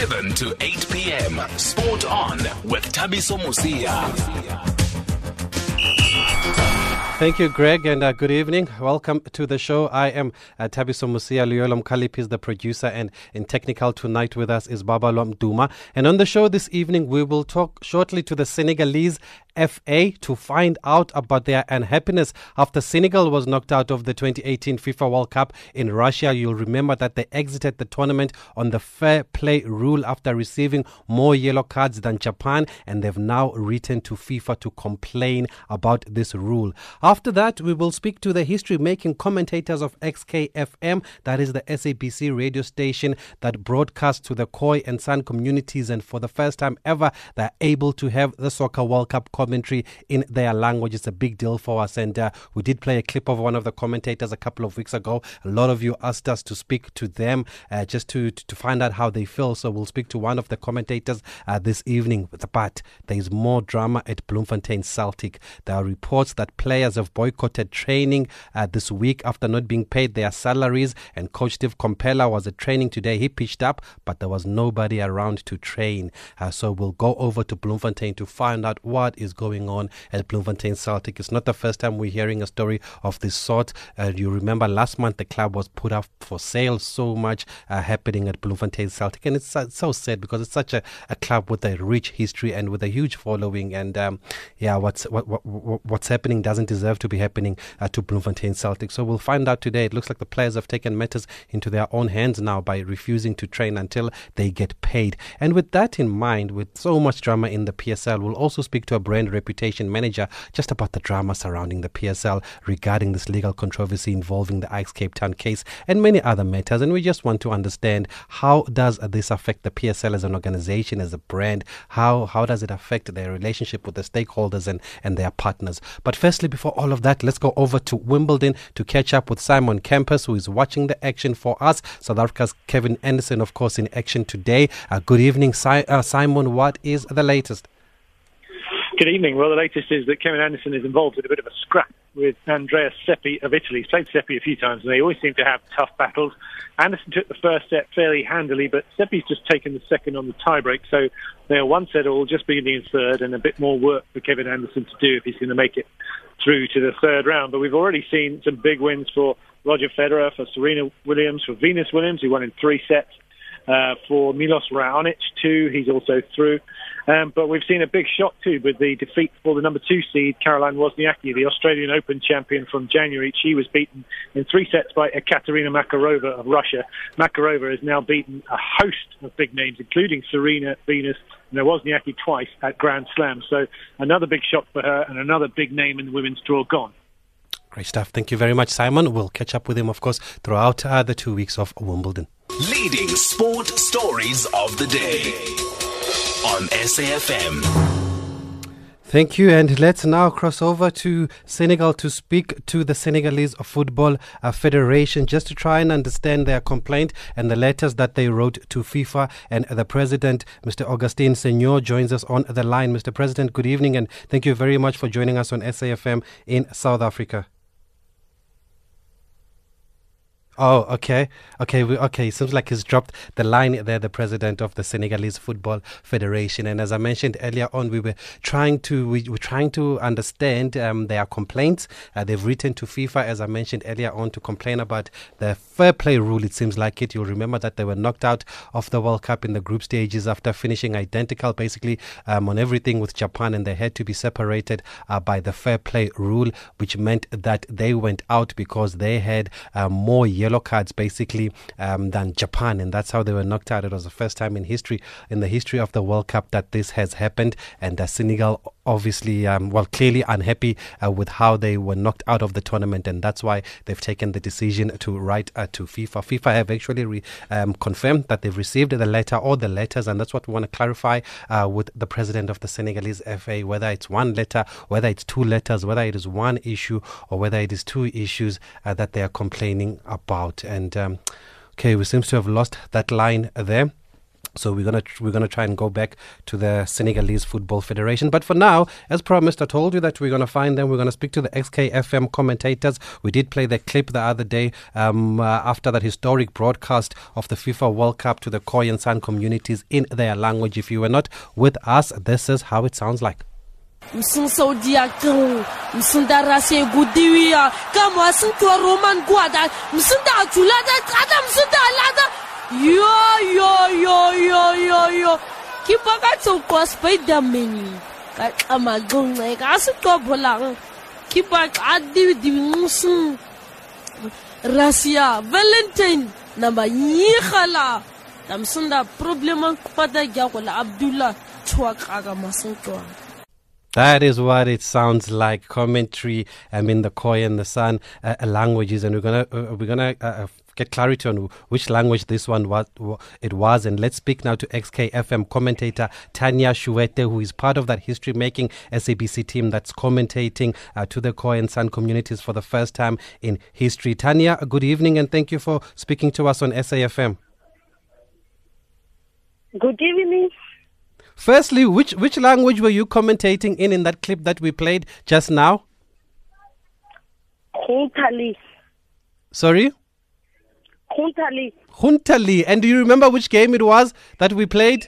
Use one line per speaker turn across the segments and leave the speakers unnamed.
7 to 8 p.m. Sport on with Thabiso Mosia.
Thank you, Greg, and uh, good evening. Welcome to the show. I am uh, Thabiso Mosia. Luyolom Kalip is the producer, and in technical tonight with us is Baba Babalom Duma. And on the show this evening, we will talk shortly to the Senegalese FA to find out about their unhappiness after Senegal was knocked out of the 2018 FIFA World Cup in Russia. You'll remember that they exited the tournament on the fair play rule after receiving more yellow cards than Japan, and they've now written to FIFA to complain about this rule. After that, we will speak to the history making commentators of XKFM, that is the SABC radio station that broadcasts to the Khoi and San communities, and for the first time ever, they're able to have the Soccer World Cup commentary in their language. It's a big deal for us. And uh, we did play a clip of one of the commentators a couple of weeks ago. A lot of you asked us to speak to them uh, just to, to find out how they feel. So we'll speak to one of the commentators uh, this evening. But there is more drama at Bloemfontein Celtic. There are reports that players have boycotted training uh, this week after not being paid their salaries. And Coach Steve Komphela was at training today. He pitched up, but there was nobody around to train. Uh, so we'll go over to Bloemfontein to find out what is going on at Bloemfontein Celtic. It's not the first time we're hearing a story of this sort. Uh, you remember last month the club was put up for sale. So much uh, happening at Bloemfontein Celtic, and it's uh, so sad because it's such a, a, club with a rich history and with a huge following. And um, yeah, what's what, what, what's happening doesn't deserve to be happening uh, to Bloemfontein Celtic. So we'll find out today. It looks like the players have taken matters into their own hands now by refusing to train until they get paid. And with that in mind, with so much drama in the PSL, we'll also speak to a brand reputation manager just about the drama surrounding the PSL regarding this legal controversy involving the Ajax Cape Town case and many other matters. And we just want to understand how does this affect the PSL as an organization, as a brand? How how does it affect their relationship with the stakeholders and, and their partners? But firstly, before all of that, let's go over to Wimbledon to catch up with Simon Cambers, who is watching the action for us. South Africa's Kevin Anderson, of course, in action today. Uh, good evening, si- uh, Simon. What is the latest?
Good evening. Well, the latest is that Kevin Anderson is involved in a bit of a scrap with Andrea Seppi of Italy. He's played Seppi a few times, and they always seem to have tough battles. Anderson took the first set fairly handily, but Seppi's just taken the second on the tiebreak, so they're one set all, just beginning in third, and a bit more work for Kevin Anderson to do if he's going to make it through to the third round. But we've already seen some big wins for Roger Federer, for Serena Williams, for Venus Williams, who won in three sets. Uh, for Milos Raonic too, he's also through. Um, but we've seen a big shock too with the defeat for the number two seed, Caroline Wozniacki, the Australian Open champion from January. She was beaten in three sets by Ekaterina Makarova of Russia. Makarova has now beaten a host of big names, including Serena, Venus, and Wozniacki twice at Grand Slam. So another big shock for her and another big name in the women's draw gone.
Great stuff. Thank you very much, Simon. We'll catch up with him, of course, throughout uh, the two weeks of Wimbledon.
Leading sport stories of the day on SAFM.
Thank you. And let's now cross over to Senegal to speak to the Senegalese Football Federation just to try and understand their complaint and the letters that they wrote to FIFA. And the president, Mr. Augustin Senghor, joins us on the line. Mr. President, good evening and thank you very much for joining us on SAFM in South Africa. Oh, okay, okay, we, okay. Seems like he's dropped the line there. The president of the Senegalese Football Federation, and as I mentioned earlier on, we were trying to we were trying to understand um, their complaints. Uh, they've written to FIFA, as I mentioned earlier on, to complain about the fair play rule. It seems like it. You'll remember that they were knocked out of the World Cup in the group stages after finishing identical, basically um, on everything with Japan, and they had to be separated uh, by the fair play rule, which meant that they went out because they had uh, more yellow cards basically um, than Japan, and that's how they were knocked out. It was the first time in history, in the history of the World Cup, that this has happened, and uh, Senegal obviously, um, well, clearly unhappy uh, with how they were knocked out of the tournament, and that's why they've taken the decision to write uh, to FIFA. FIFA have actually re, um, confirmed that they've received the letter or the letters, and that's what we want to clarify uh, with the president of the Senegalese FA whether it's one letter, whether it's two letters, whether it is one issue, or whether it is two issues uh, that they are complaining about. And um, okay, we seem to have lost that line there. So we're gonna we're gonna try and go back to the Senegalese Football Federation. But for now, as promised, I told you that we're gonna find them. We're gonna speak to the XKFM commentators. We did play the clip the other day um, uh, after that historic broadcast of the FIFA World Cup to the Khoi and San communities in their language. If you were not with us, this is how it sounds like.
roman guada msing da chulada ada msing da lada yo yo yo yo yo yo. Di msing rasia valentine kola abdullah
That is what it sounds like. Commentary um, in the Khoi and the San uh, languages, and we're gonna uh, we're gonna uh, uh get clarity on which language this one was it was. And let's speak now to XKFM commentator Tanya Shuete, who is part of that history-making SABC team that's commentating uh, to the Khoi and San communities for the first time in history. Tanya, good evening, and thank you for speaking to us on SAFM.
Good evening.
Firstly, which which language were you commentating in in that clip that we played just now?
Khuntali.
Sorry?
Khuntali.
Huntali. And do you remember which game it was that we played?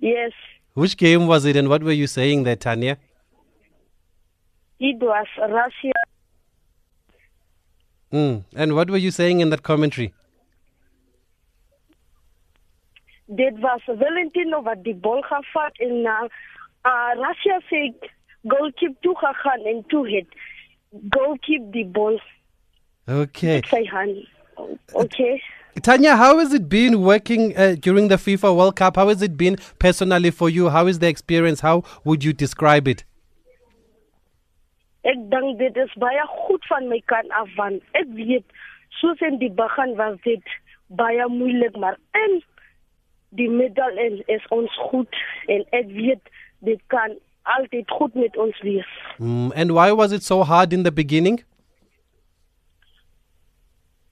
Yes.
Which game was it and what were you saying there, Tanya?
It was Russia.
Mm. And what were you saying in that commentary?
Dit was Valentino wat die bal gevat en na uh, Russia se goalkeeper toe gegaan en toe het goalkeeper die bal
Okay.
Met sy hand. Okay.
Tanya, how has it been working uh, during the FIFA World Cup? How has it been personally for you? How is the experience? How would you describe it?
Ek dink dit is baie goed van my kant af want ek weet soos in die begin was dit baie moeilik maar in die middel en is ons goed en ek weet dit kan altyd goed met ons wees.
Mm. And why was it so hard in the beginning?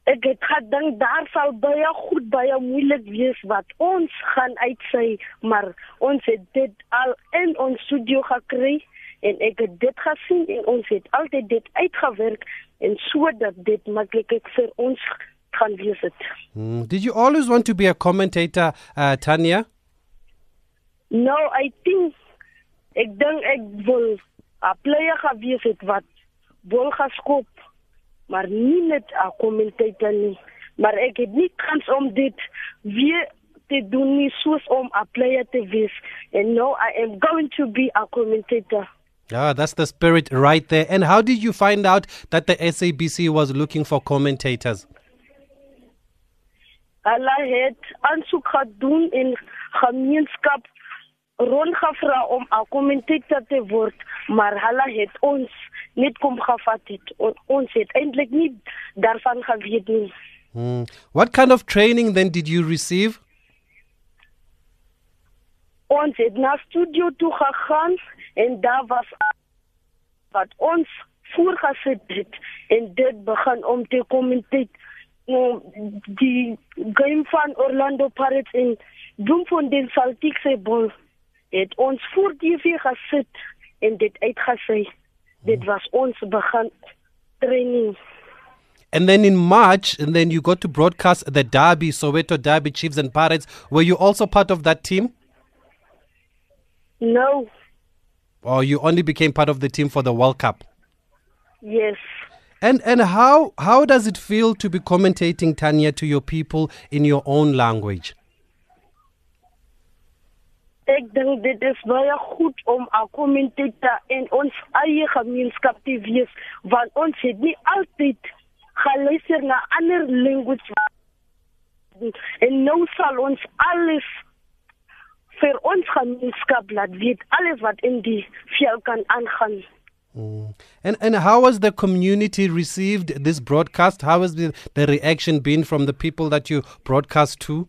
Ek het gedink daar sal baie goed baie moeilik wees wat ons gaan uitsy, maar ons het dit al in ons studio gekry en ek het dit gesien en ons het altyd dit uitgewerk en sodat dit maklik vir ons gaan wees het.
Mm. Did you always want to be a commentator, uh, Tanya?
No, I think ek dink ek wil 'n player gewees het wat bal geskop, maar nie net 'n commentator nie. Maar ek het nie kans om dit weer te doen nie soos om 'n player te wees. And now I am going to be a commentator.
Ah, that's the spirit right there. And how did you find out that the SABC was looking for commentators?
Hulle het aansoek gedoen en gemeenskap rondgevra om 'n commentator te word, maar hulle het ons net kom gevat het. O, ons het eintlik nie daarvan geweet nie.
Mm. What kind of training then did you receive?
Ons het na studio toe gegaan en daar was wat ons voorgesit het en dit begin om te commentate um, die game van Orlando Pirates en Bloemfontein Celtics se bal het ons voor TV gesit en dit uitgesy. Dit was ons begin training.
And then in March, and then you got to broadcast the Derby, Soweto Derby, Chiefs and Pirates. Were you also part of that team?
No,
Or you only became part of the team for the World Cup?
yes.
And and how how does it feel to be commentating Tanya to your people in your own language?
Ek dink dit is baie goed om 'n ons eie gemeenskap te wees want ons het nie altyd geluister na ander language en nou sal ons alles vir ons gemeenskap laat weet alles wat in die veld kan aangaan. Mm.
And and how has the community received this broadcast? How has the, the reaction been from the people that you broadcast to?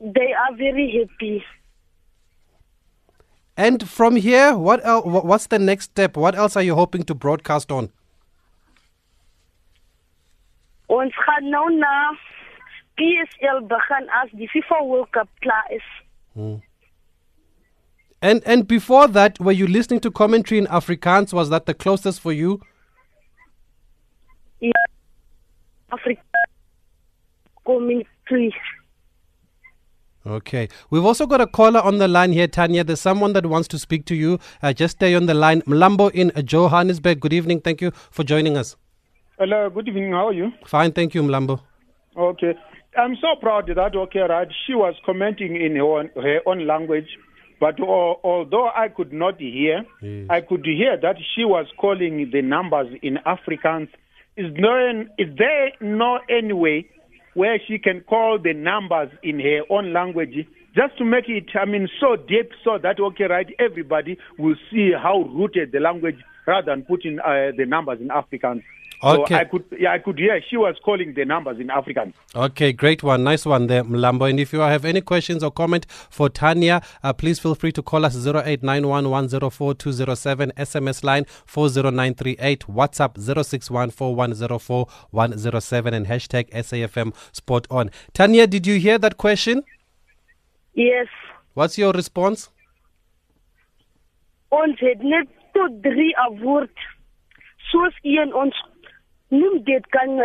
They are very happy.
And from here, what el- what's the next step? What else are you hoping to broadcast on?
Ons gaan nou na PSL begin as die FIFA World Cup klaar is. Hmm.
And and before that, were you listening to commentary in Afrikaans? Was that the closest for you?
Ja. Afrika commentary.
Okay. We've also got a caller on the line here, Tanya. There's someone that wants to speak to you. Uh, just stay on the line. Mlambo in Johannesburg. Good evening. Thank you for joining us.
Hello, good evening. How are you?
Fine. Thank you, Mlambo.
Okay. I'm so proud that, okay, right, she was commenting in her own, her own language, but al- although I could not hear,
Yes.
I could hear that she was calling the numbers in Afrikaans. Is, there, is there no any way where she can call the numbers in her own language just to make it, I mean, so deep so that, okay, right, everybody will see how rooted the language rather than putting uh, the numbers in Afrikaans.
Okay.
So I could, yeah, I could hear she was calling the numbers in African.
Okay, great one. Nice one there, Mlambo. And if you have any questions or comment for Tanya, uh, please feel free to call us 0891104207, SMS line 40938, WhatsApp 0614104107, and hashtag SAFM Sport On. Tanya, did you hear that question?
Yes.
What's your response?
Ons het net tot 3 award. Soos een ons kan.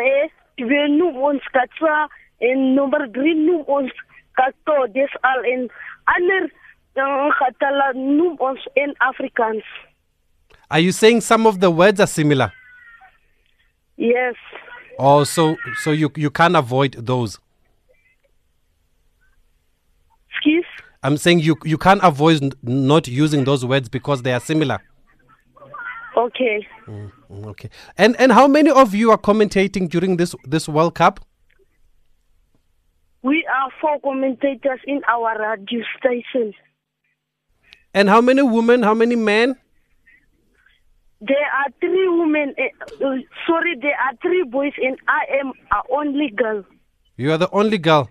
Twee noem ons katsa en nommer 3 noem ons kato. Dis al en ander uh, gatala noem ons in Afrikaans.
Are you saying some of the words are similar?
Yes.
Oh, so so you you can't avoid those.
Excuse?
I'm saying you you can't avoid n- not using those words because they are similar.
Okay.
Mm, Okay. And and how many of you are commentating during this this World Cup?
We are four commentators in our radio station.
And how many women? How many men?
There are three women. eh, uh, sorry, there are three boys, and I am a only girl.
You are the only girl.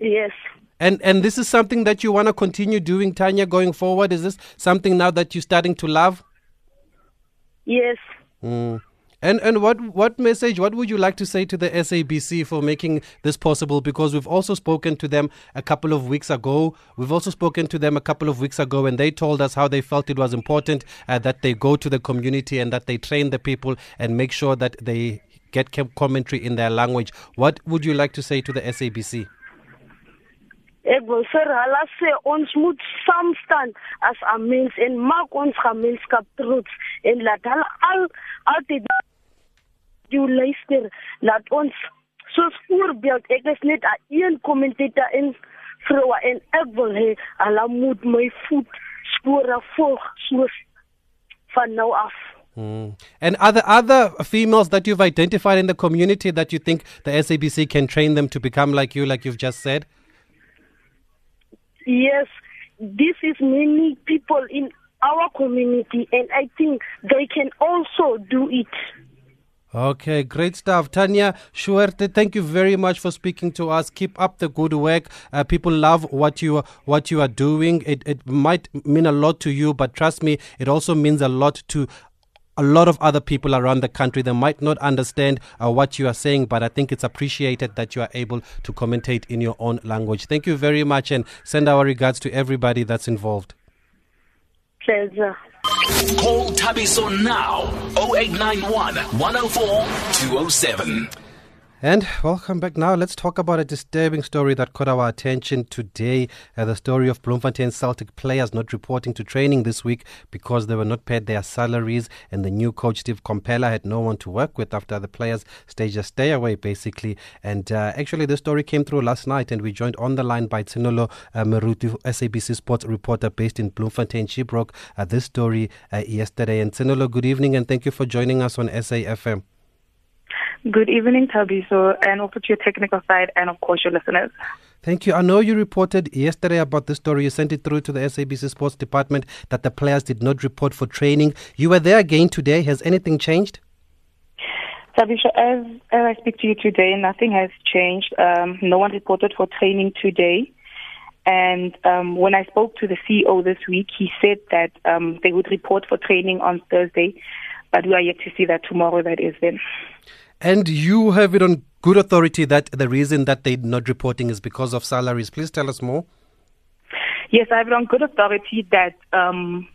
Yes.
And and this is something that you want to continue doing, Tanya, going forward. Is this something now that you're starting to love?
Yes.
Mm. And and what what message? What would you like to say to the SABC for making this possible? Because we've also spoken to them a couple of weeks ago. We've also spoken to them a couple of weeks ago, and they told us how they felt it was important uh, that they go to the community and that they train the people and make sure that they get commentary in their language. What would you like to say to the SABC?
Ek wil vir hulle sê ons moet saam staan as 'n mens en maak ons gemeenskap trots en laat hulle al altyd luister. Laat ons soos voorbeeld ek is net 'n een kommentator en vroue en ek wil hê hulle moet my voetspore volg soos van nou af.
Mm. And are there other females that you've identified in the community that you think the SABC can train them to become like you, like you've just said?
Yes, this is many people in our community, and I think they can also do it.
Okay, great stuff. Tanya Schuerte, thank you very much for speaking to us. Keep up the good work. Uh, people love what you what you are doing. It it might mean a lot to you, but trust me, it also means a lot to a lot of other people around the country. They might not understand uh, what you are saying, but I think it's appreciated that you are able to commentate in your own language. Thank you very much, and send our regards to everybody that's involved.
Pleasure.
Call Thabiso now 0891 104 207.
And welcome back. Now, let's talk about a disturbing story that caught our attention today. Uh, the story of Bloemfontein Celtic players not reporting to training this week because they were not paid their salaries, and the new coach Steve Komphela had no one to work with after the players staged a stay away, basically. And uh, actually, the story came through last night, and we joined on the line by Tsinolo uh, Meruti, SABC sports reporter based in Bloemfontein. She broke uh, this story uh, yesterday. And Tsinolo, good evening, and thank you for joining us on SAFM.
Good evening, Thabiso, and also to your technical side, and of course your listeners.
Thank you. I know you reported yesterday about this story. You sent it through to the SABC Sports Department that the players did not report for training. You were there again today. Has anything changed?
Thabiso, as, as I speak to you today, nothing has changed. Um, no one reported for training today. And um, when I spoke to the CEO this week, he said that um, they would report for training on Thursday. But we are yet to see that tomorrow. That is then.
And you have it on good authority that the reason that they're not reporting is because of salaries. Please tell us more.
Yes, I have it on good authority that um,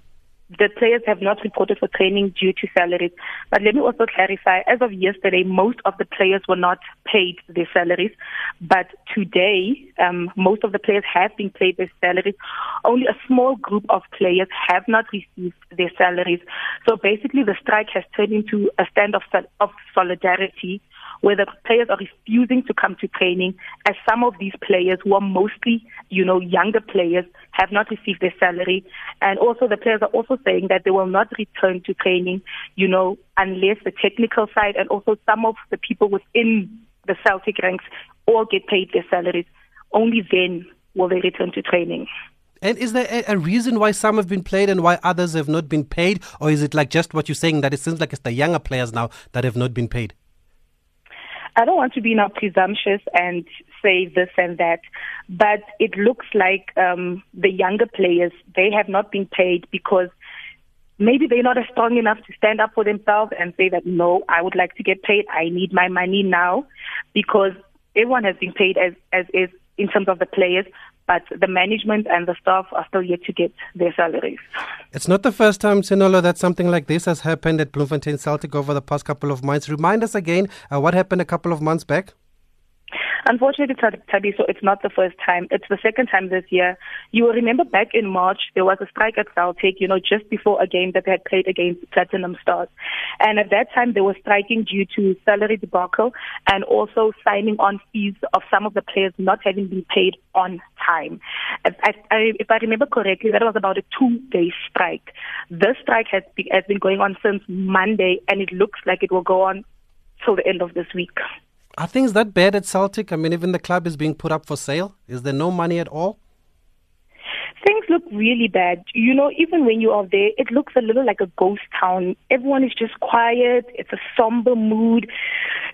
the players have not reported for training due to salaries. But let me also clarify, as of yesterday, most of the players were not paid their salaries. But today, um, most of the players have been paid their salaries. Only a small group of players have not received their salaries. So basically, the strike has turned into a stand of, of solidarity where the players are refusing to come to training as some of these players who are mostly, you know, younger players have not received their salary. And also the players are also saying that they will not return to training, you know, unless the technical side and also some of the people within the Celtic ranks all get paid their salaries. Only then will they return to training.
And is there a, reason why some have been played and why others have not been paid? Or is it like just what you're saying that it seems like it's the younger players now that have not been paid?
I don't want to be now presumptuous and say this and that, but it looks like um, the younger players they have not been paid because maybe they're not strong enough to stand up for themselves and say that no, I would like to get paid. I need my money now because everyone has been paid as as is in terms of the players, but the management and the staff are still yet to get their salaries.
It's not the first time, Senolo, that something like this has happened at Bloemfontein Celtic over the past couple of months. Remind us again uh, what happened a couple of months back.
Unfortunately, Tabi, so it's not the first time. It's the second time this year. You will remember back in March, there was a strike at Celtic, you know, just before a game that they had played against Platinum Stars. And at that time, they were striking due to salary debacle and also signing on fees of some of the players not having been paid on time. If I, if I remember correctly, that was about a two-day strike. This strike has, be, has been going on since Monday, and it looks like it will go on till the end of this week.
Are things that bad at Celtic? I mean, even the club is being put up for sale. Is there no money at all?
Things look really bad. You know, even when you are there, it looks a little like a ghost town. Everyone is just quiet. It's a somber mood.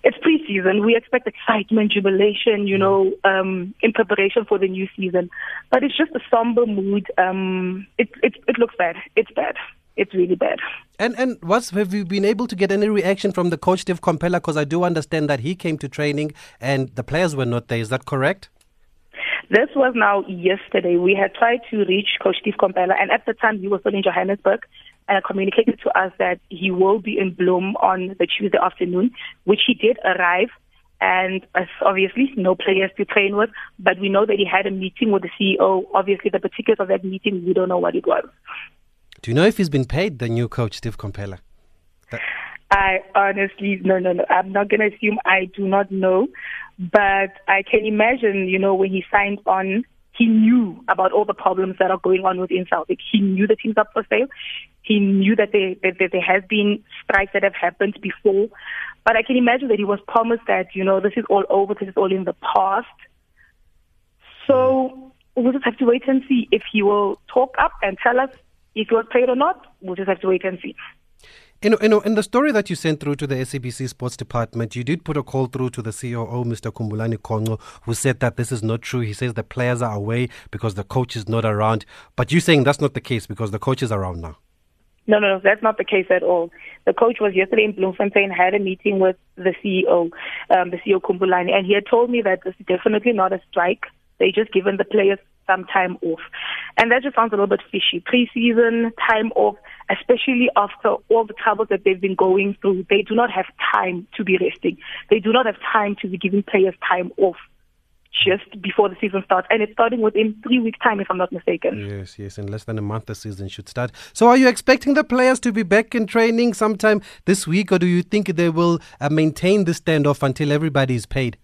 It's preseason. We expect excitement, jubilation, you know, um, in preparation for the new season. But it's just a somber mood. Um, it, it, it looks bad. It's bad it's really bad.
And and what's have you been able to get any reaction from the coach Steve Komphela? Because I do understand that he came to training and the players were not there. Is that correct?
This was now yesterday. We had tried to reach Coach Steve Komphela, and at the time he was still in Johannesburg, and communicated to us that he will be in Bloem on the Tuesday afternoon, which he did arrive. And obviously, no players to train with, but we know that he had a meeting with the CEO. Obviously, the particulars of that meeting, we don't know what it was.
Do you know if he's been paid, the new coach, Steve Komphela?
I honestly, no, no, no. I'm not going to assume I do not know. But I can imagine, you know, when he signed on, he knew about all the problems that are going on within Celtic. He knew the team's up for sale. He knew that there, that, that there has been strikes that have happened before. But I can imagine that he was promised that, you know, this is all over, this is all in the past. So we'll just have to wait and see if he will talk up and tell us if was paid or not, we'll just have to wait and see.
You know, you know, in the story that you sent through to the SABC Sports Department, you did put a call through to the COO, Mr. Khumbulani Konco, who said that this is not true. He says the players are away because the coach is not around. But you're saying that's not the case because the coach is around now.
No, no, no, that's not the case at all. The coach was yesterday in Bloemfontein, had a meeting with the CEO, um, the CEO Khumbulani, and he had told me that this is definitely not a strike. They just given the players some time off. And that just sounds a little bit fishy. Preseason, time off, especially after all the troubles that they've been going through, they do not have time to be resting. They do not have time to be giving players time off just before the season starts. And it's starting within three weeks' time, if I'm not mistaken.
Yes, yes. In less than a month, the season should start. So, are you expecting the players to be back in training sometime this week, or do you think they will uh, maintain the standoff until everybody is paid?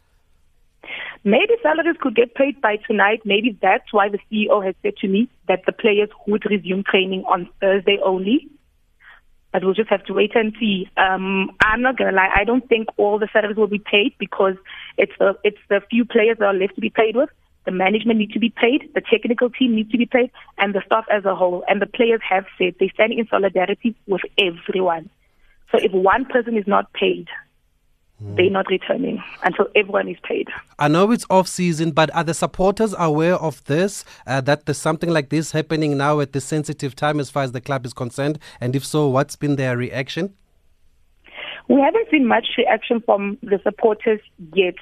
Maybe salaries could get paid by tonight. Maybe that's why the CEO has said to me that the players would resume training on Thursday only. But we'll just have to wait and see. Um, I'm not gonna lie. I don't think all the salaries will be paid because it's the it's the few players that are left to be paid with. The management need to be paid, the technical team needs to be paid, and the staff as a whole. And the players have said they stand in solidarity with everyone. So if one person is not paid, they're not returning until everyone is paid.
I know it's off season, but are the supporters aware of this? Uh, that there's something like this happening now at this sensitive time as far as the club is concerned? And if so, what's been their reaction?
We haven't seen much reaction from the supporters yet,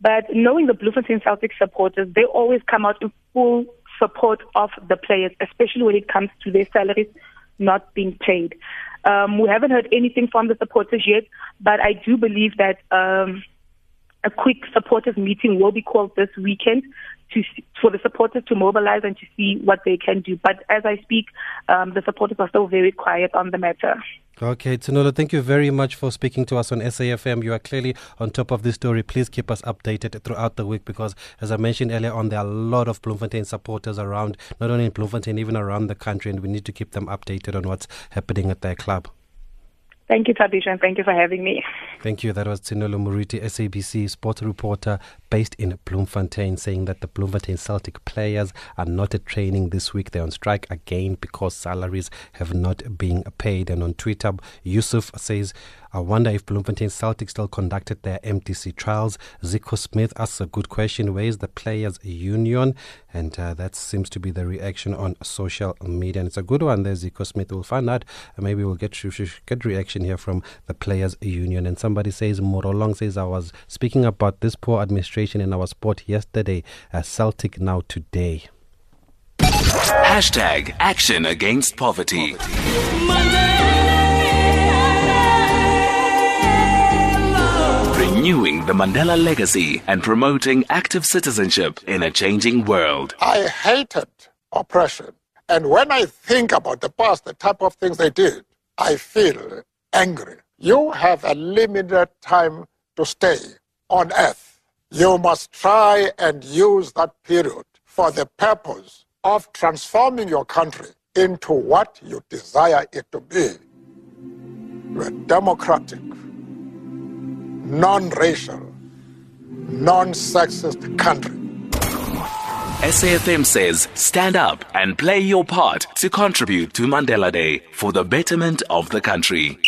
but knowing the Bloemfontein Celtic supporters, they always come out in full support of the players, especially when it comes to their salaries not being paid. Um, we haven't heard anything from the supporters yet, but I do believe that um, a quick supporters meeting will be called this weekend to for the supporters to mobilize and to see what they can do. But as I speak, um, the supporters are still very quiet on the matter.
Okay, Tsunolo, thank you very much for speaking to us on SAFM. You are clearly on top of this story. Please keep us updated throughout the week because, as I mentioned earlier on, there are a lot of Bloemfontein supporters around, not only in Bloemfontein, even around the country, and we need to keep them updated on what's happening at their club.
Thank you, Tabisha, and thank you for having me.
Thank you. That was Tsunolo Muriti, SABC sports reporter based in Bloemfontein, saying that the Bloemfontein Celtic players are not at training this week. They're on strike again because salaries have not been paid. And on Twitter, Yusuf says, I wonder if Bloemfontein Celtic still conducted their MTC trials. Zico Smith asks a good question. Where is the players' union? And uh, that seems to be the reaction on social media. And it's a good one there, Zico Smith. We'll find out. Maybe we'll get get reaction here from the players' union. And somebody says, Morolong says, I was speaking about this poor administration in our sport yesterday. Uh, Celtic now today.
Hashtag action against poverty. Renewing the Mandela legacy and promoting active citizenship in a changing world.
I hated oppression. And when I think about the past, the type of things they did, I feel angry. You have a limited time to stay on earth. You must try and use that period for the purpose of transforming your country into what you desire it to be. A democratic, non-racial, non-sexist country.
SAFM says stand up and play your part to contribute to Mandela Day for the betterment of the country.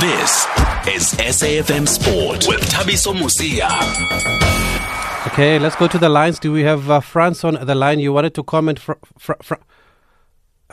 This is SAFM Sport with Thabiso Mosia.
Okay, let's go to the lines. Do we have uh, France on the line? You wanted to comment, fr- fr- fr-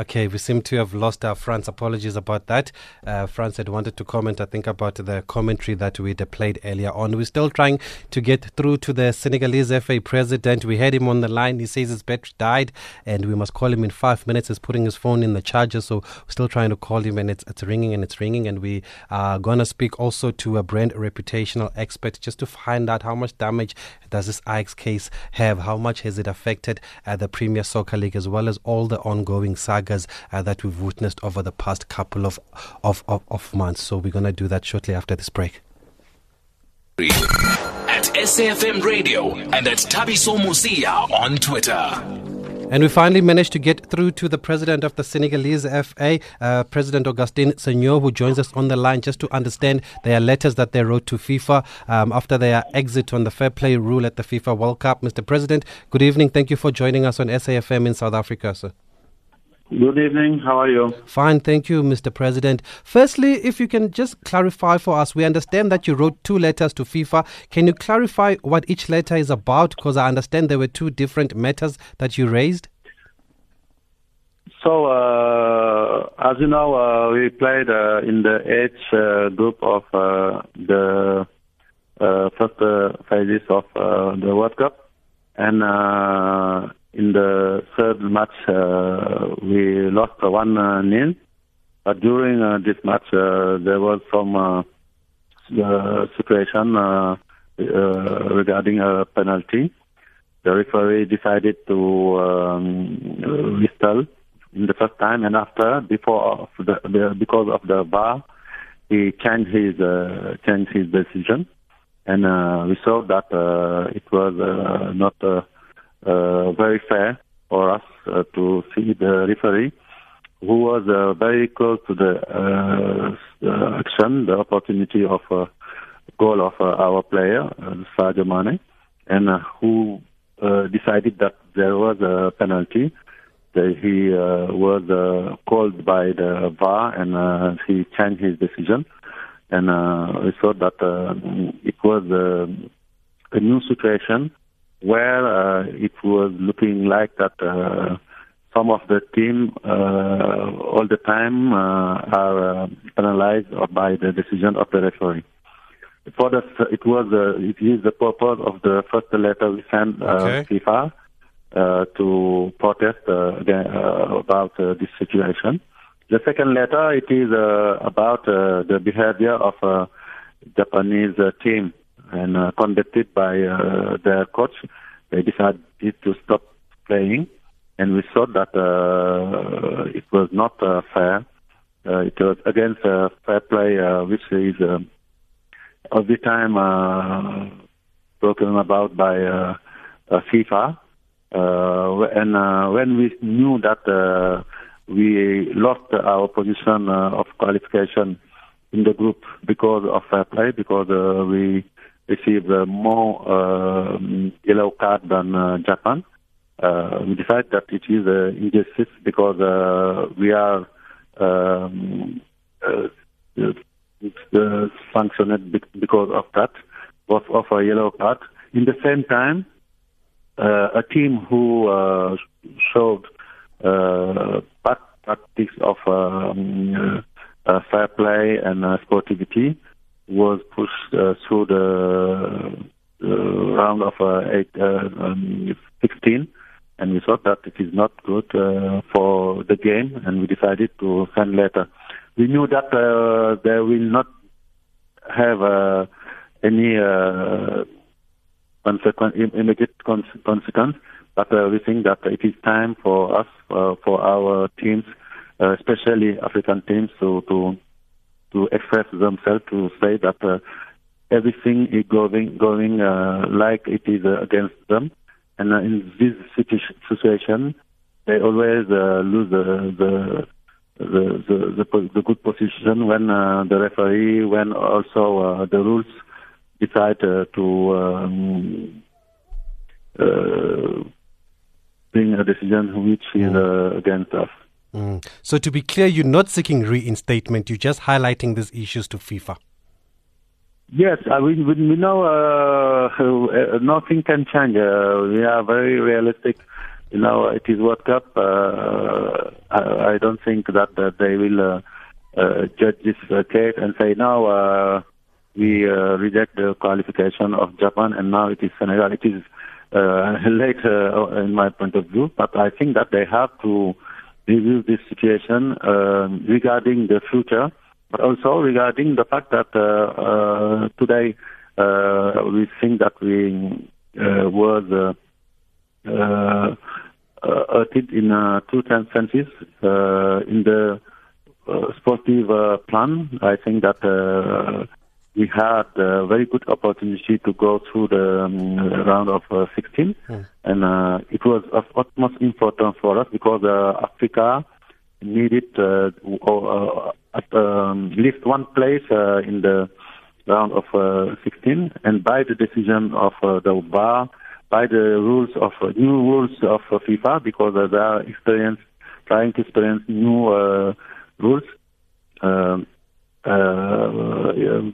Okay, we seem to have lost our France. Apologies about that. Uh, France had wanted to comment, I think, about the commentary that we played earlier on. We're still trying to get through to the Senegalese FA president. We had him on the line. He says his battery died and we must call him in five minutes. He's putting his phone in the charger, so we're still trying to call him and it's, it's ringing and it's ringing. And we are going to speak also to a brand reputational expert just to find out how much damage does this Ajax case have? How much has it affected uh, the Premier Soccer League as well as all the ongoing saga sagas uh, that we've witnessed over the past couple of, of, of, of months. So we're going to do that shortly after this break.
At SAFM Radio and at Thabiso Mosia on Twitter.
And we finally managed to get through to the president of the Senegalese FA, uh, President Augustin Senghor, who joins us on the line just to understand their letters that they wrote to FIFA um, after their exit on the fair play rule at the FIFA World Cup. Mr. President, good evening. Thank you for joining us on SAFM in South Africa, sir.
Good evening. How are you?
Fine, thank you, Mr. President. Firstly, if you can just clarify for us, we understand that you wrote two letters to FIFA. Can you clarify what each letter is about? Because I understand there were two different matters that you raised.
So, uh, as you know, uh, we played uh, in the H uh, group of uh, the uh, first phases of the World Cup, and in the third match, uh, we lost one uh, nil. But during uh, this match, uh, there was some uh, situation uh, regarding a penalty. The referee decided to um, whistle in the first time, and after, before of the, because of the VAR, he changed his changed his decision, and we saw that it was not. Uh, uh, very fair for us uh, to see the referee who was uh, very close to the uh, action, the opportunity of a goal of uh, our player, uh, Mane, and uh, who uh, decided that there was a penalty. That he uh, was uh, called by the VAR and uh, he changed his decision. And uh, we saw that uh, it was uh, a new situation where uh, it was looking like that uh, some of the team uh, all the time uh, are uh, penalized by the decision of the referee. For the, it was uh, it is the purpose of the first letter we sent uh,
Okay.
FIFA uh, to protest uh, again, uh, about uh, this situation. The second letter it is uh, about uh, the behavior of uh, Japanese uh, team and uh, conducted by uh, their coach. They decided to stop playing, and we saw that uh, it was not uh, fair. Uh, it was against uh, fair play, uh, which is uh, every time uh, spoken about by uh, uh, FIFA. Uh, and uh, when we knew that uh, we lost our position uh, of qualification in the group because of fair play, because uh, we received uh, more uh, yellow card than uh, Japan. We decided that it is uh, injustice because uh, we are um, sanctioned because of that, both of a yellow card. In the same time, a team who showed uh, prac- practice of um, uh, fair play and uh, sportivity was pushed uh, through the uh, round of uh, eight, uh, um, 16, and we thought that it is not good uh, for the game, and we decided to send letter. We knew that they will not have any consequence, immediate cons- consequence, but we think that it is time for us, for our teams, especially African teams, to to to express themselves to say that uh, everything is going going uh, like it is uh, against them, and uh, in this situation, they always uh, lose the the the the, the, the good position when uh, the referee, when also uh, the rules decide uh, to um, uh, bring a decision which is uh, against us.
Mm. So, to be clear, you're not seeking reinstatement, you're just highlighting these issues to FIFA.
Yes, uh, we, we we know uh, uh, nothing can change. Uh, we are very realistic. You know, it is World Cup. Uh, I, I don't think that uh, they will uh, judge this case and say uh, we reject the qualification of Japan and now it is Senegal. It is late in my point of view, but I think that they have to review this situation um regarding the future, but also regarding the fact that uh, uh, today uh, we think that we uh, was uh, in uh, two senses. Uh, in the uh, sportive plan, I think that we had a very good opportunity to go through the um, round of uh, 16, and uh, it was of utmost importance for us because uh, Africa needed uh, uh, at um, least one place uh, in the round of uh, 16, and by the decision of uh, the VAR, by the rules of uh, new rules of FIFA, because uh, they are experience trying to experience new uh, rules. Um,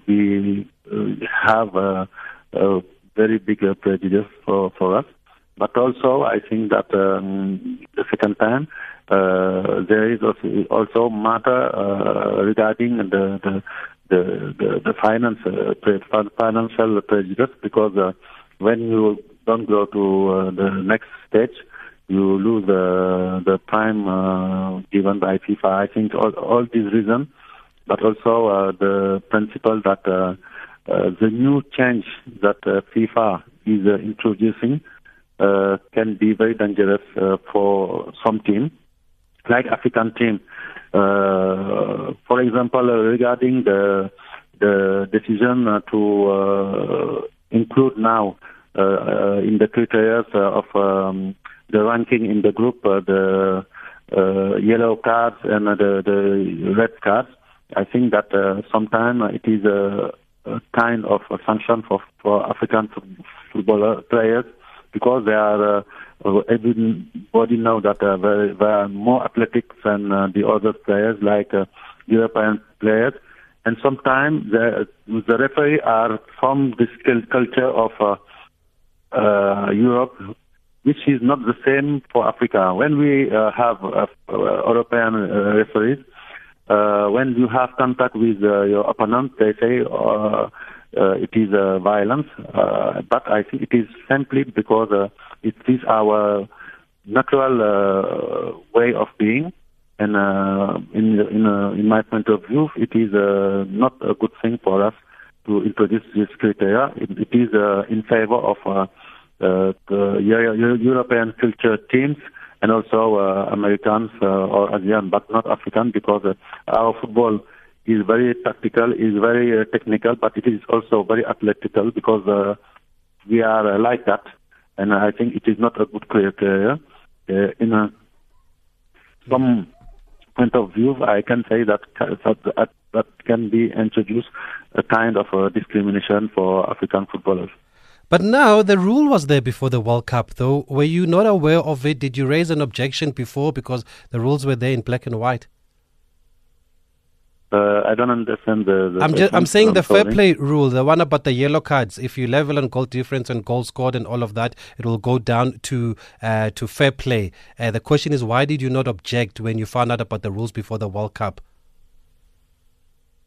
we uh, have a, a very big uh, prejudice for, for us. But also, I think that um, the second time uh, there is also, also matter uh, regarding the the the, the, the finance uh, financial prejudice because uh, when you don't go to uh, the next stage, you lose uh, the time uh, given by FIFA. I think all, all these reasons but also uh, the principle that uh, uh, the new change that uh, FIFA is uh, introducing uh, can be very dangerous for some team, like African team. For example, regarding the the decision to include now in the criteria of um, the ranking in the group the yellow cards and the, the red cards. I think that uh, sometimes it is a, a kind of a sanction for, for African football players because they are uh, uh, everybody know that uh, they, they are more athletic than uh, the other players like uh, European players and sometimes the, the referee are from this cul- culture of uh, uh, Europe which is not the same for Africa. When we uh, have uh, European uh, referees, uh, when you have contact with uh, your opponent, they say uh, uh it is uh, violence. Uh, but I think it is simply because it is our natural way of being. And in in, in my point of view, it is not a good thing for us to introduce this criteria. it, it is in favor of uh, the European culture teams and also uh, Americans uh, or Asian, but not African, because uh, our football is very tactical, is very uh, technical, but it is also very athletical because uh, we are like that. And I think it is not a good criteria. in a, some point of view, I can say that that, that can be introduced a kind of a discrimination for African footballers.
But now the rule was there before the World Cup, though. Were you not aware of it? Did you raise an objection before because the rules were there in black and white?
Uh, I don't understand the. the
I'm, just, I'm saying I'm the fair play rule, the one about the yellow cards. If you level on goal difference and goal scored and all of that, it will go down to uh, to fair play. Uh, the question is, why did you not object when you found out about the rules before the World Cup?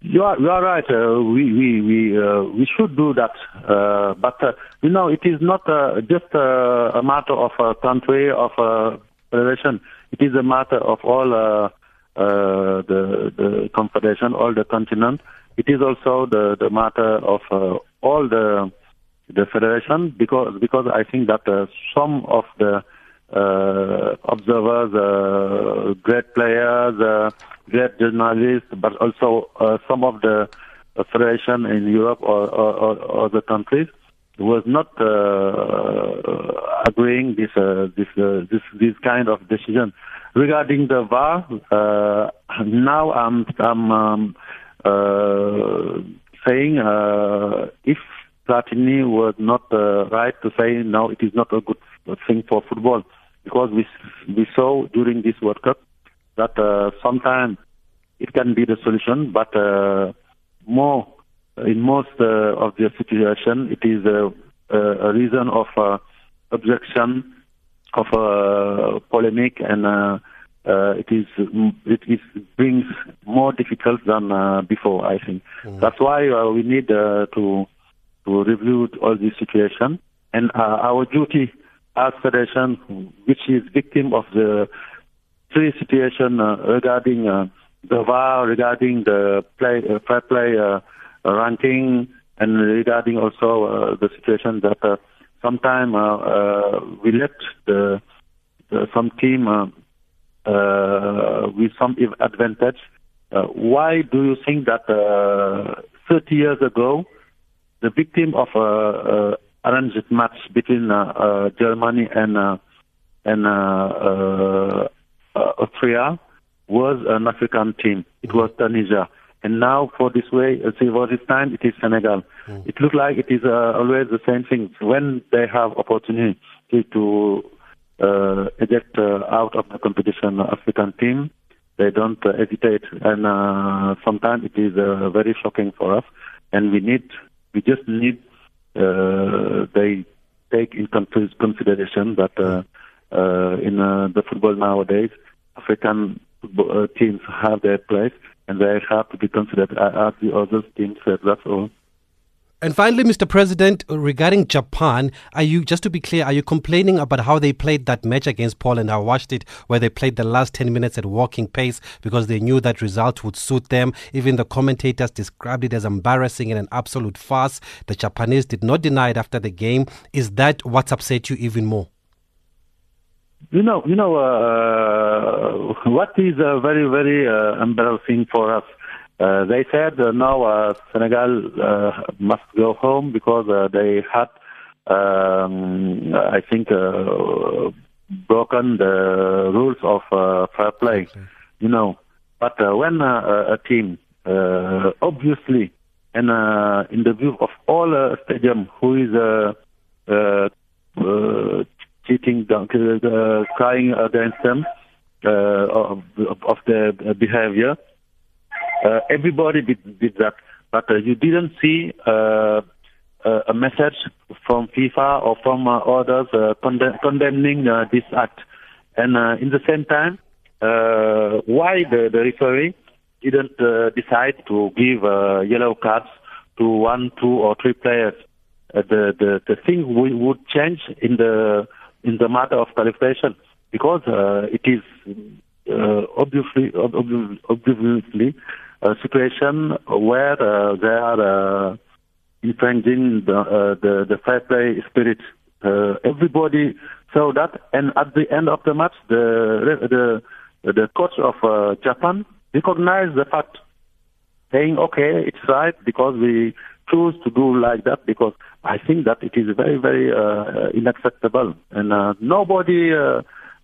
You are, you are right. Uh, we we we uh, we should do that, uh, but uh, you know it is not uh, just uh, a matter of a country of a federation. It is a matter of all the the confederation, all the continent. It is also the the matter of all the the federation because because I think that some of the observers, great players great journalists, but also uh, some of the federation in Europe or, or, or other countries was not uh, agreeing this uh, this uh, this this kind of decision regarding the VAR. Uh, now I'm I'm um, uh, saying if Platini was not right to say no, it is not a good thing for football because we we saw during this World Cup that uh, sometimes it can be the solution, but uh, more in most uh, of the situation, it is a, a reason of uh, objection, of uh, polemic, and uh, uh, it is it is brings more difficult than uh, before. I think mm. that's why uh, we need uh, to to review all this situation, and uh, our duty as federation, which is victim of the three situations uh, regarding uh, the VAR, regarding the play, uh, fair play uh, ranking, and regarding also uh, the situation that uh, sometimes uh, we let the, the some team with some advantage. why do you think that 30 years ago, the victim of a, arranged match between Germany and and uh, Austria was an African team. It was Tunisia. And now for this way, uh, for this time, it is Senegal. Mm. It looks like it is uh, always the same thing. When they have opportunity to uh, eject uh, out of the competition African team, they don't uh, hesitate. And uh, sometimes it is uh, very shocking for us. And we need, we just need, uh, they take into consideration that uh, uh, in uh, the football nowadays, African uh, teams have their place and they have to be considered as the other teams. That's all.
And finally, Mr. President, regarding Japan, are you just to be clear, are you complaining about how they played that match against Poland? I watched it where they played the last 10 minutes at walking pace because they knew that result would suit them. Even the commentators described it as embarrassing and an absolute farce. The Japanese did not deny it after the game. Is that what's upset you even more?
You know, you know uh, what is uh, very, very uh, embarrassing for us. Uh, they said uh, now uh, Senegal uh, must go home because uh, they had, um, I think, uh, broken the rules of uh, fair play. Okay. You know, but uh, when uh, a team, uh, obviously, and uh, in the view of all uh, stadium, who is uh, uh, uh, cheating, uh, crying against them uh, of, of their behavior. Uh, everybody did, did, that, but uh, you didn't see uh, a message from FIFA or from uh, others uh, condemn, condemning uh, this act. And uh, in the same time, uh, why the, the referee didn't uh, decide to give uh, yellow cards to one, two, or three players? Uh, the, the the thing we would change in the in the matter of qualification because uh, it is uh, obviously ob- obviously a situation where uh, they are uh, infringing the, uh, the the fair play spirit. Everybody saw that, and at the end of the match, the the the coach of Japan recognized the fact, saying, "Okay, it's right because we choose to do like that because I think that it is very very uh, unacceptable, and uh, nobody uh,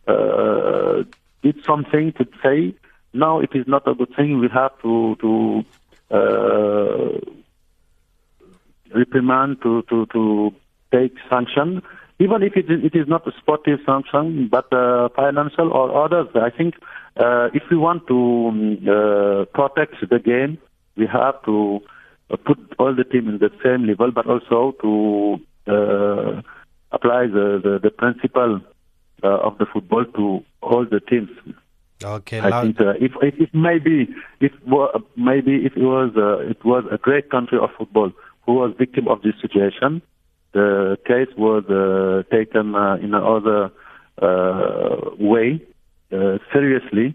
uh, did something to say." No, it is not a good thing. We have to to uh, reprimand, to, to, to take sanction, even if it is, it is not a sportive sanction, but uh, financial or others. I think uh, if we want to um, uh, protect the game, we have to uh, put all the team in the same level, but also to uh, apply the, the, the principle of the football to all the teams.
Okay,
I think uh, if, if if maybe if maybe if it was uh, it was a great country of football who was victim of this situation, the case was uh, taken uh, in another uh, way uh, seriously.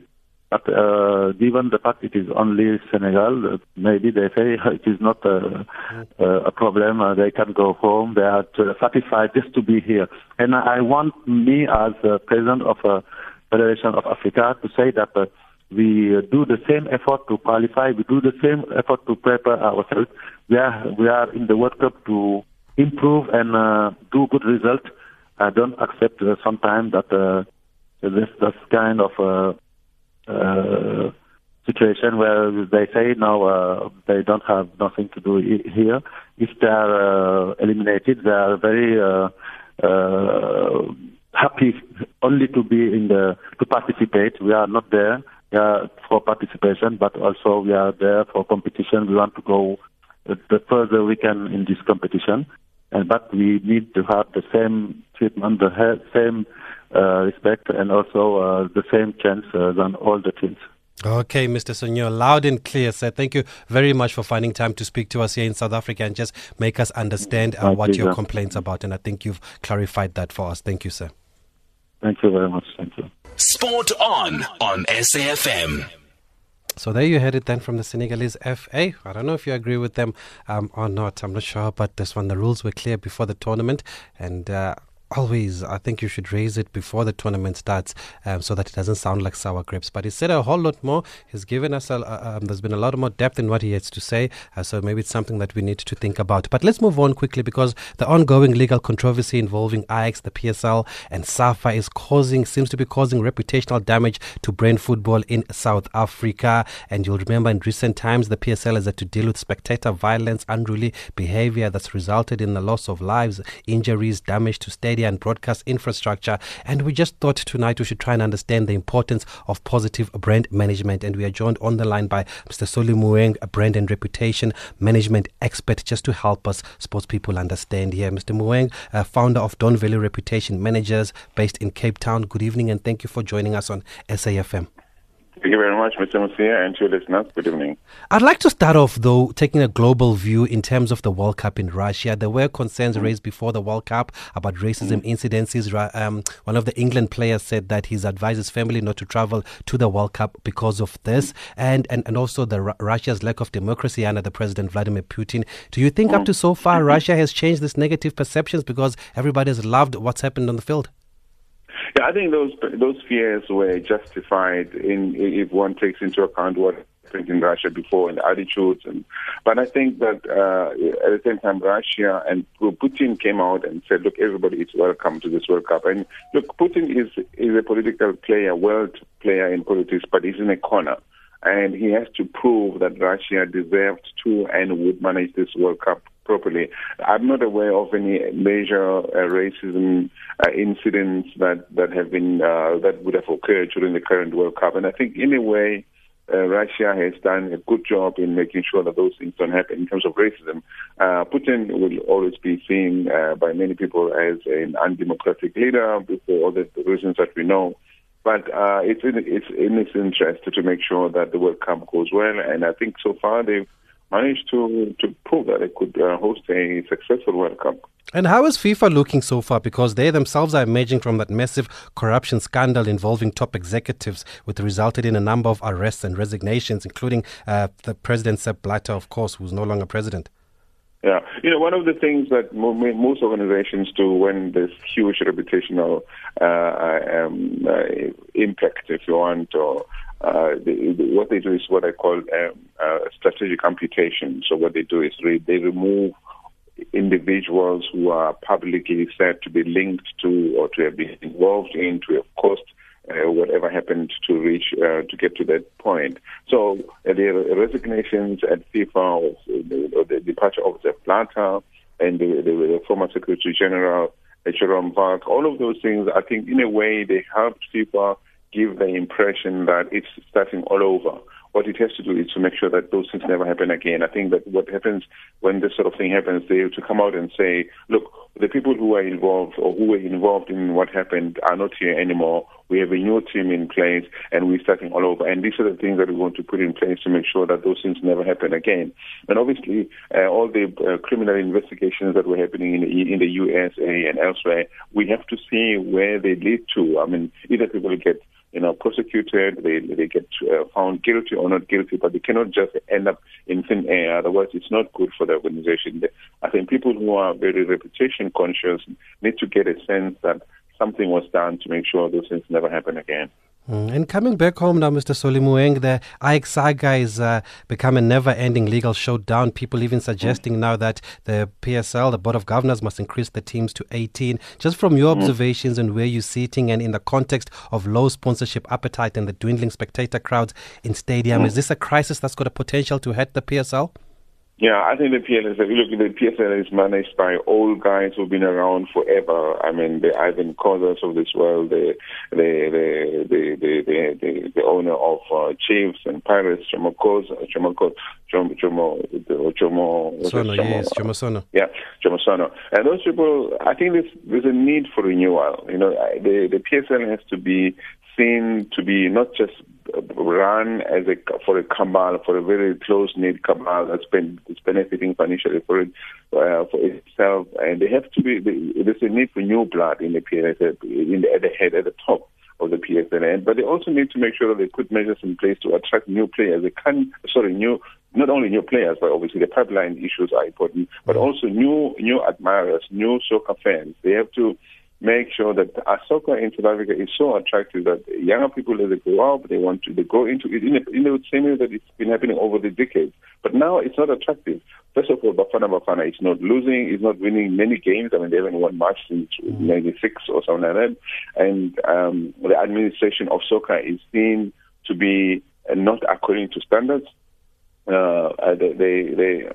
But uh, given the fact it is only Senegal, maybe they say it is not a, uh, a problem. Uh, they can go home. They are satisfied just to be here. And I want me as president of a Federation of Africa to say that uh, we uh, do the same effort to qualify. We do the same effort to prepare ourselves. We are we are in the World Cup to improve and uh, do good results. I don't accept uh, sometimes that uh, this this kind of uh, uh, situation where they say now uh, they don't have nothing to do here. If they are uh, eliminated, they are very uh, uh, happy only to be in the to participate. We are not there uh, for participation, but also we are there for competition. We want to go uh, the further we can in this competition, and but we need to have the same treatment, the he- same uh, respect, and also uh, the same chance uh, than all the teams.
Okay, Mr. Sonyo, loud and clear, sir. Thank you very much for finding time to speak to us here in South Africa and just make us understand uh, what your complaints about. And I think you've clarified that for us. Thank you, sir.
Thank you very much. Thank you.
Sport on on SAFM.
So there you had it then from the Senegalese FA. I don't know if you agree with them um, or not. I'm not sure but this one. The rules were clear before the tournament, and uh, always I think you should raise it before the tournament starts um, so that it doesn't sound like sour grapes. But he said a whole lot more. He's given us a, um, there's been a lot more depth in what he has to say. Uh, so maybe it's something that we need to think about. But let's move on quickly because the ongoing legal controversy involving Ajax, the PSL, and SAFA is causing seems to be causing reputational damage to brain football in South Africa. And you'll remember in recent times the PSL has had to deal with spectator violence, unruly behavior that's resulted in the loss of lives, injuries, damage to stadium and broadcast infrastructure. And we just thought tonight we should try and understand the importance of positive brand management. And we are joined on the line by Mr. Solly Moeng, a brand and reputation management expert, just to help us sports people understand here. Mr. Moeng, uh, founder of Don Valley Reputation Managers based in Cape Town. Good evening and thank you for joining us on SAFM.
Thank you very much, Mr. Mosia, and to your listeners. Good evening.
I'd like to start off, though, taking a global view in terms of the World Cup in Russia. There were concerns mm-hmm. raised before the World Cup about racism mm-hmm. incidences. Um, one of the England players said that he's advised his family not to travel to the World Cup because of this, and, and, and also the Ru- Russia's lack of democracy under the President Vladimir Putin. Do you think up mm-hmm. to so far Russia has changed this negative perceptions because everybody has loved what's happened on the field?
Yeah, I think those those fears were justified in if one takes into account what happened in Russia before and attitudes. And but I think that uh, at the same time, Russia and Putin came out and said, "Look, everybody is welcome to this World Cup." And look, Putin is is a political player, world player in politics, but he's in a corner. And he has to prove that Russia deserved to and would manage this World Cup properly. I'm not aware of any major uh, racism uh, incidents that that have been uh, that would have occurred during the current World Cup. And I think in a way, uh, Russia has done a good job in making sure that those things don't happen. In terms of racism, uh, Putin will always be seen uh, by many people as an undemocratic leader for all the reasons that we know. But uh, it's in it's in his interest to make sure that the World Cup goes well, and I think so far they've managed to to prove that they could uh, host a successful World Cup.
And how is FIFA looking so far? Because they themselves are emerging from that massive corruption scandal involving top executives, which resulted in a number of arrests and resignations, including uh, the president Sepp Blatter, of course, who's no longer president.
Yeah, you know, one of the things that most organizations do when there's huge reputational uh, um, uh, impact, if you want, or uh, they, what they do is what I call um, uh, strategic amputation. So what they do is re- they remove individuals who are publicly said to be linked to or to have been involved in to have caused uh, whatever happened to reach uh, to get to that point. So uh, the resignations at FIFA, or the, the departure of the Blatter and the, the, former Secretary General uh, Jerome Valcke, all of those things, I think in a way they helped FIFA give the impression that it's starting all over what it has to do is to make sure that those things never happen again. I think that what happens when this sort of thing happens, they have to come out and say, look, the people who are involved or who were involved in what happened are not here anymore. We have a new team in place and we're starting all over. And these are the things that we want to put in place to make sure that those things never happen again. And obviously, uh, all the uh, criminal investigations that were happening in the, in the USA and elsewhere, we have to see where they lead to. I mean, either people get you know, prosecuted, they they get uh, found guilty or not guilty, but they cannot just end up in thin air. Otherwise, it's not good for the organization. I think people who are very reputation conscious need to get a sense that something was done to make sure those things never happen again.
Mm. And coming back home now, Mr. Solly Moeng, the AEK saga is uh, become a never-ending legal showdown. People even suggesting mm. now that the PSL, the Board of Governors, must increase the teams to 18. Just from your mm. observations and where you're sitting and in the context of low sponsorship appetite and the dwindling spectator crowds in stadium, mm. is this a crisis that's got a potential to hurt the PSL?
Yeah, I think the PSL, look, at the PSL is managed by old guys who've been around forever. I mean, the Irvin Khozas of this world, the the the the the, the, the, the owner of uh, Chiefs and Pirates, Jomo Khoza, Jomo Jomo Jomo Jomo
Sono, yes, Jomo Sono.
Yeah, Jomo Sono. And those people, I think there's there's a need for renewal. You know, the the PSL has to be seen to be not just run as a for a cabal, for a very close knit cabal that's been that's benefiting financially for it uh, for itself, and they have to be. There's a need for new blood in the PSL, in the, at the head, at the top of the PSL, but they also need to make sure that they put measures in place to attract new players. They can, sorry, new not only new players, but obviously the pipeline issues are important, but also new new admirers, new soccer fans. They have to make sure that soccer in South Africa is so attractive that younger people, as they grow up, they want to they go into it in, in the same way that it's been happening over the decades. But now it's not attractive. First of all, Bafana Bafana is not losing, is not winning many games. I mean, they haven't won much since '96 or something like that. And um, the administration of soccer is seen to be uh, not according to standards. Uh, uh, they, they, they,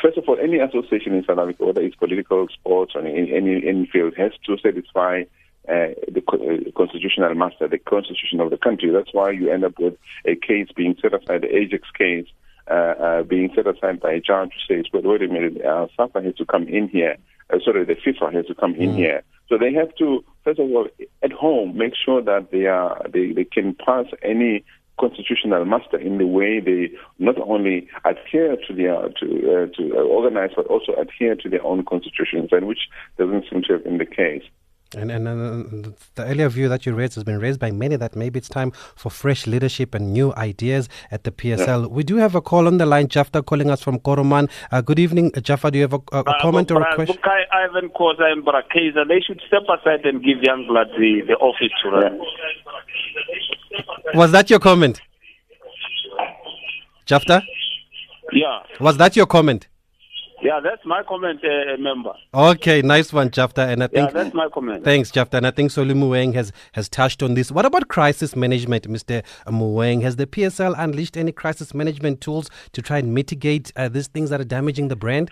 first of all, any association in South Africa, whether it's political, sports, or any, any, any field, has to satisfy uh, the uh, constitutional master, the constitution of the country. That's why you end up with a case being set aside, the Ajax case, uh, uh, being set aside by a judge who says, wait, wait a minute, uh, SAFA has to come in here. Uh, sorry, the FIFA has to come in mm. here. So they have to, first of all, at home, make sure that they are they, they can pass any constitutional master in the way they not only adhere to their to uh, to uh, organize but also adhere to their own constitutions, and which doesn't seem to have been the case.
And, and, and, the earlier view that you raised has been raised by many that maybe it's time for fresh leadership and new ideas at the PSL. Yeah. We do have a call on the line. Jafta calling us from Kuruman. Uh, good evening, Jaffa. Do you have a, a, a uh, comment or a question?
Bukai Irvin Khoza and Brakeza, they should step aside and give Youngblood the, the office to run.
Was that your comment? Jafta?
Yeah.
Was that your comment?
Yeah, that's my comment, uh, member.
Okay, nice one, Jafta. And I think
yeah, that's my comment.
Thanks, Jafta. And I think Solly Moeng has has touched on this. What about crisis management, Mr. Moeng? Has the PSL unleashed any crisis management tools to try and mitigate uh, these things that are damaging the brand?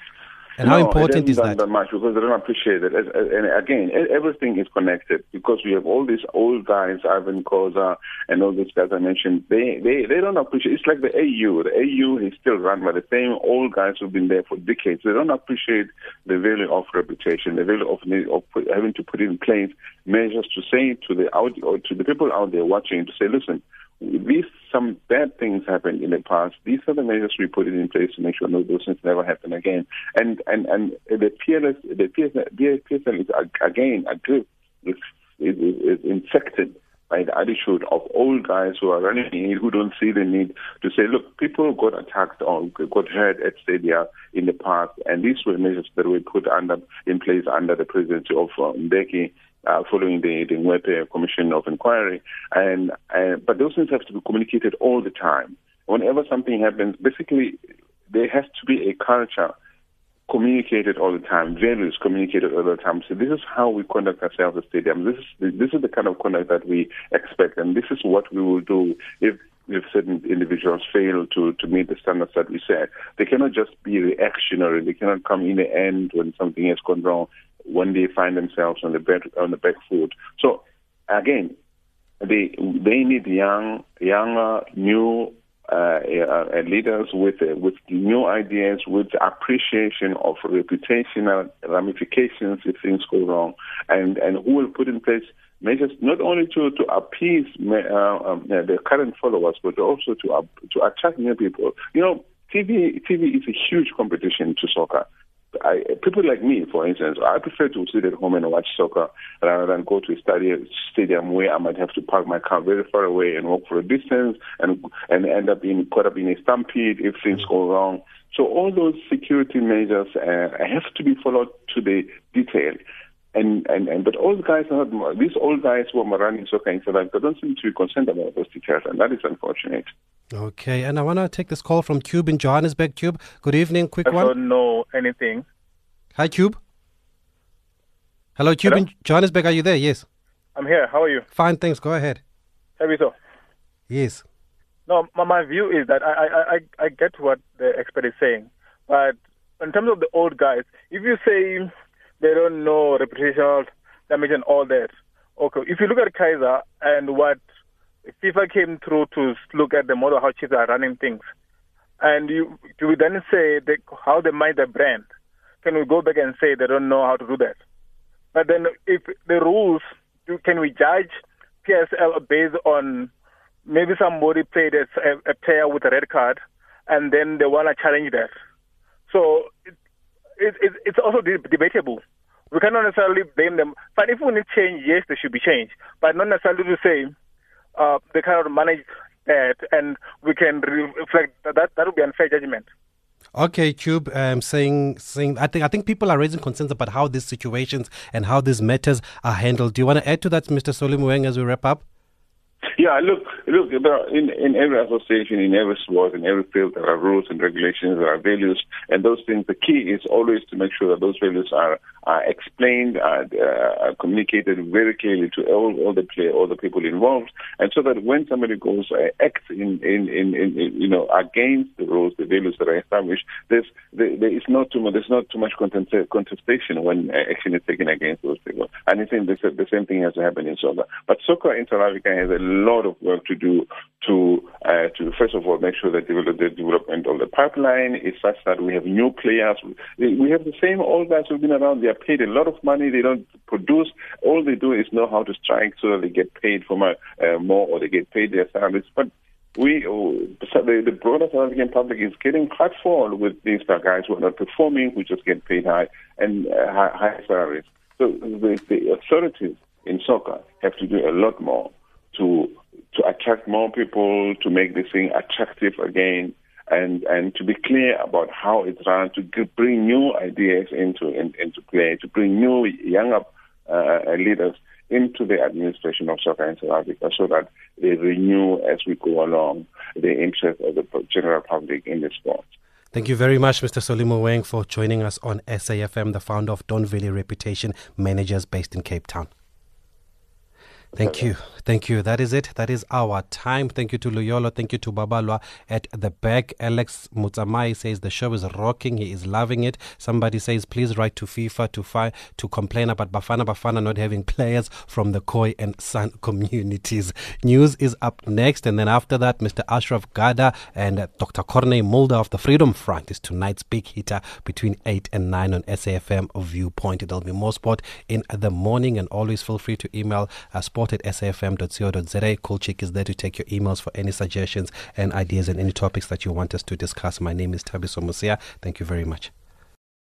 And how important is
hasn't
that?
much because they don't appreciate it. And again, everything is connected because we have all these old guys, Irvin Khoza and all these guys I mentioned. They, they, they don't appreciate. It's like the AU. The AU is still run by the same old guys who've been there for decades. They don't appreciate the value of reputation, the value of, of put- having to put in place measures to say to the out or to the people out there watching to say, listen, these some bad things happened in the past. These are the measures we put in place to make sure no those things never happen again. And and and the PLS, the PSL, PSL is ag- again a group is, is, is infected by the attitude of old guys who are running in who don't see the need to say, look, people got attacked or got hurt at Stadia in the past, and these were measures that were put under in place under the presidency of uh, Mbeki uh, following the, the Ngoepe Commission of Inquiry. And uh, but those things have to be communicated all the time. Whenever something happens, basically there has to be a culture communicated all the time, values communicated all the time. So this is how we conduct ourselves at stadium. This is this is the kind of conduct that we expect, and this is what we will do if if certain individuals fail to, to meet the standards that we set. They cannot just be reactionary. They cannot come in the end when something has gone wrong, when they find themselves on the back, on the back foot. So again, they they need young, younger, new uh, uh, leaders with uh, with new ideas, with appreciation of reputational ramifications if things go wrong, and and who will put in place measures not only to to appease uh, um, the current followers, but also to uh, to attract new people. You know, TV TV is a huge competition to soccer. I, people like me, for instance, I prefer to sit at home and watch soccer rather than go to a stadium, stadium where I might have to park my car very far away and walk for a distance and and end up being caught up in a stampede if things go wrong. So all those security measures uh, have to be followed to the detail. And, and, and but old guys are not these old guys who are running soccer in South Africa don't seem to be concerned about those details, and that is unfortunate.
Okay, and I want to take this call from Cube in Johannesburg. Cube, good evening. Quick
I
one.
don't know anything.
Hi, Cube. Hello, Cube
Hello?
in Johannesburg. Are you there? Yes.
I'm here. How are you?
Fine, thanks. Go ahead.
Happy so.
Yes.
No, my, my view is that I, I, I, I get what the expert is saying, but in terms of the old guys, if you say they don't know reputational damage and all that, okay. If you look at Kaizer and what FIFA came through to look at the model how Chiefs are running things, and you do then say they, how they mind their brand? Can we go back and say they don't know how to do that? But then, if the rules, do, can we judge PSL based on maybe somebody played a, a player with a red card, and then they want to challenge that? So it, it, it, it's also debatable. We cannot necessarily blame them. But if we need change, yes, they should be changed. But not necessarily to say uh, they cannot manage that, and we can reflect that. That, would be unfair judgment.
Okay, Cube, um, saying saying I think I think people are raising concerns about how these situations and how these matters are handled. Do you want to add to that, Mr. Solly Moeng, as we wrap up?
Yeah, look, look. In in every association, in every sport, in every field, there are rules and regulations, there are values, and those things. The key is always to make sure that those values are are explained, are, uh, are communicated very clearly to all all the play, all the people involved, and so that when somebody goes uh, acts in, in in, in in you know against the rules, the values that are established, there's there, there is not too much there's not too much contestation when uh, action is taken against those people. And I think the, the same thing has to happen in soccer. But soccer in South Africa has a lot of work to do to uh, to first of all make sure that develop, the development of the pipeline is such that we have new players. We have the same old guys who've been around. They are paid a lot of money. They don't produce. All they do is know how to strike so that they get paid for my, uh, more or they get paid their salaries. But we, oh, the, the broader South African public is getting hurtful with these guys who are not performing, who just get paid high and uh, high, high salaries. So the, the authorities in soccer have to do a lot more to to attract more people, to make this thing attractive again, and and to be clear about how it's run, to bring new ideas into in, into play, to bring new younger uh, leaders into the administration of soccer in South Africa, so that they renew as we go along the interest of the general public in the sport.
Thank you very much, Mr. Solly Moeng, for joining us on SAFM, the founder of Don Valley Reputation Managers based in Cape Town. Thank you. Thank you. That is it. That is our time. Thank you to Luyolo. Thank you to Babalwa at the back. Alex Mutamai says the show is rocking. He is loving it. Somebody says, please write to FIFA to fi- to complain about Bafana Bafana not having players from the Khoi and San communities. News is up next. And then after that, Mr. Ashraf Garda and Dr. Corné Mulder of the Freedom Front is tonight's big hitter between 8 and 9 on SAFM Viewpoint. There'll be more sport in the morning. And always feel free to email uh, sport at safm.co.za. Cool Chick is there to take your emails for any suggestions and ideas and any topics that you want us to discuss. My name is Thabiso Mosia. Thank you very much.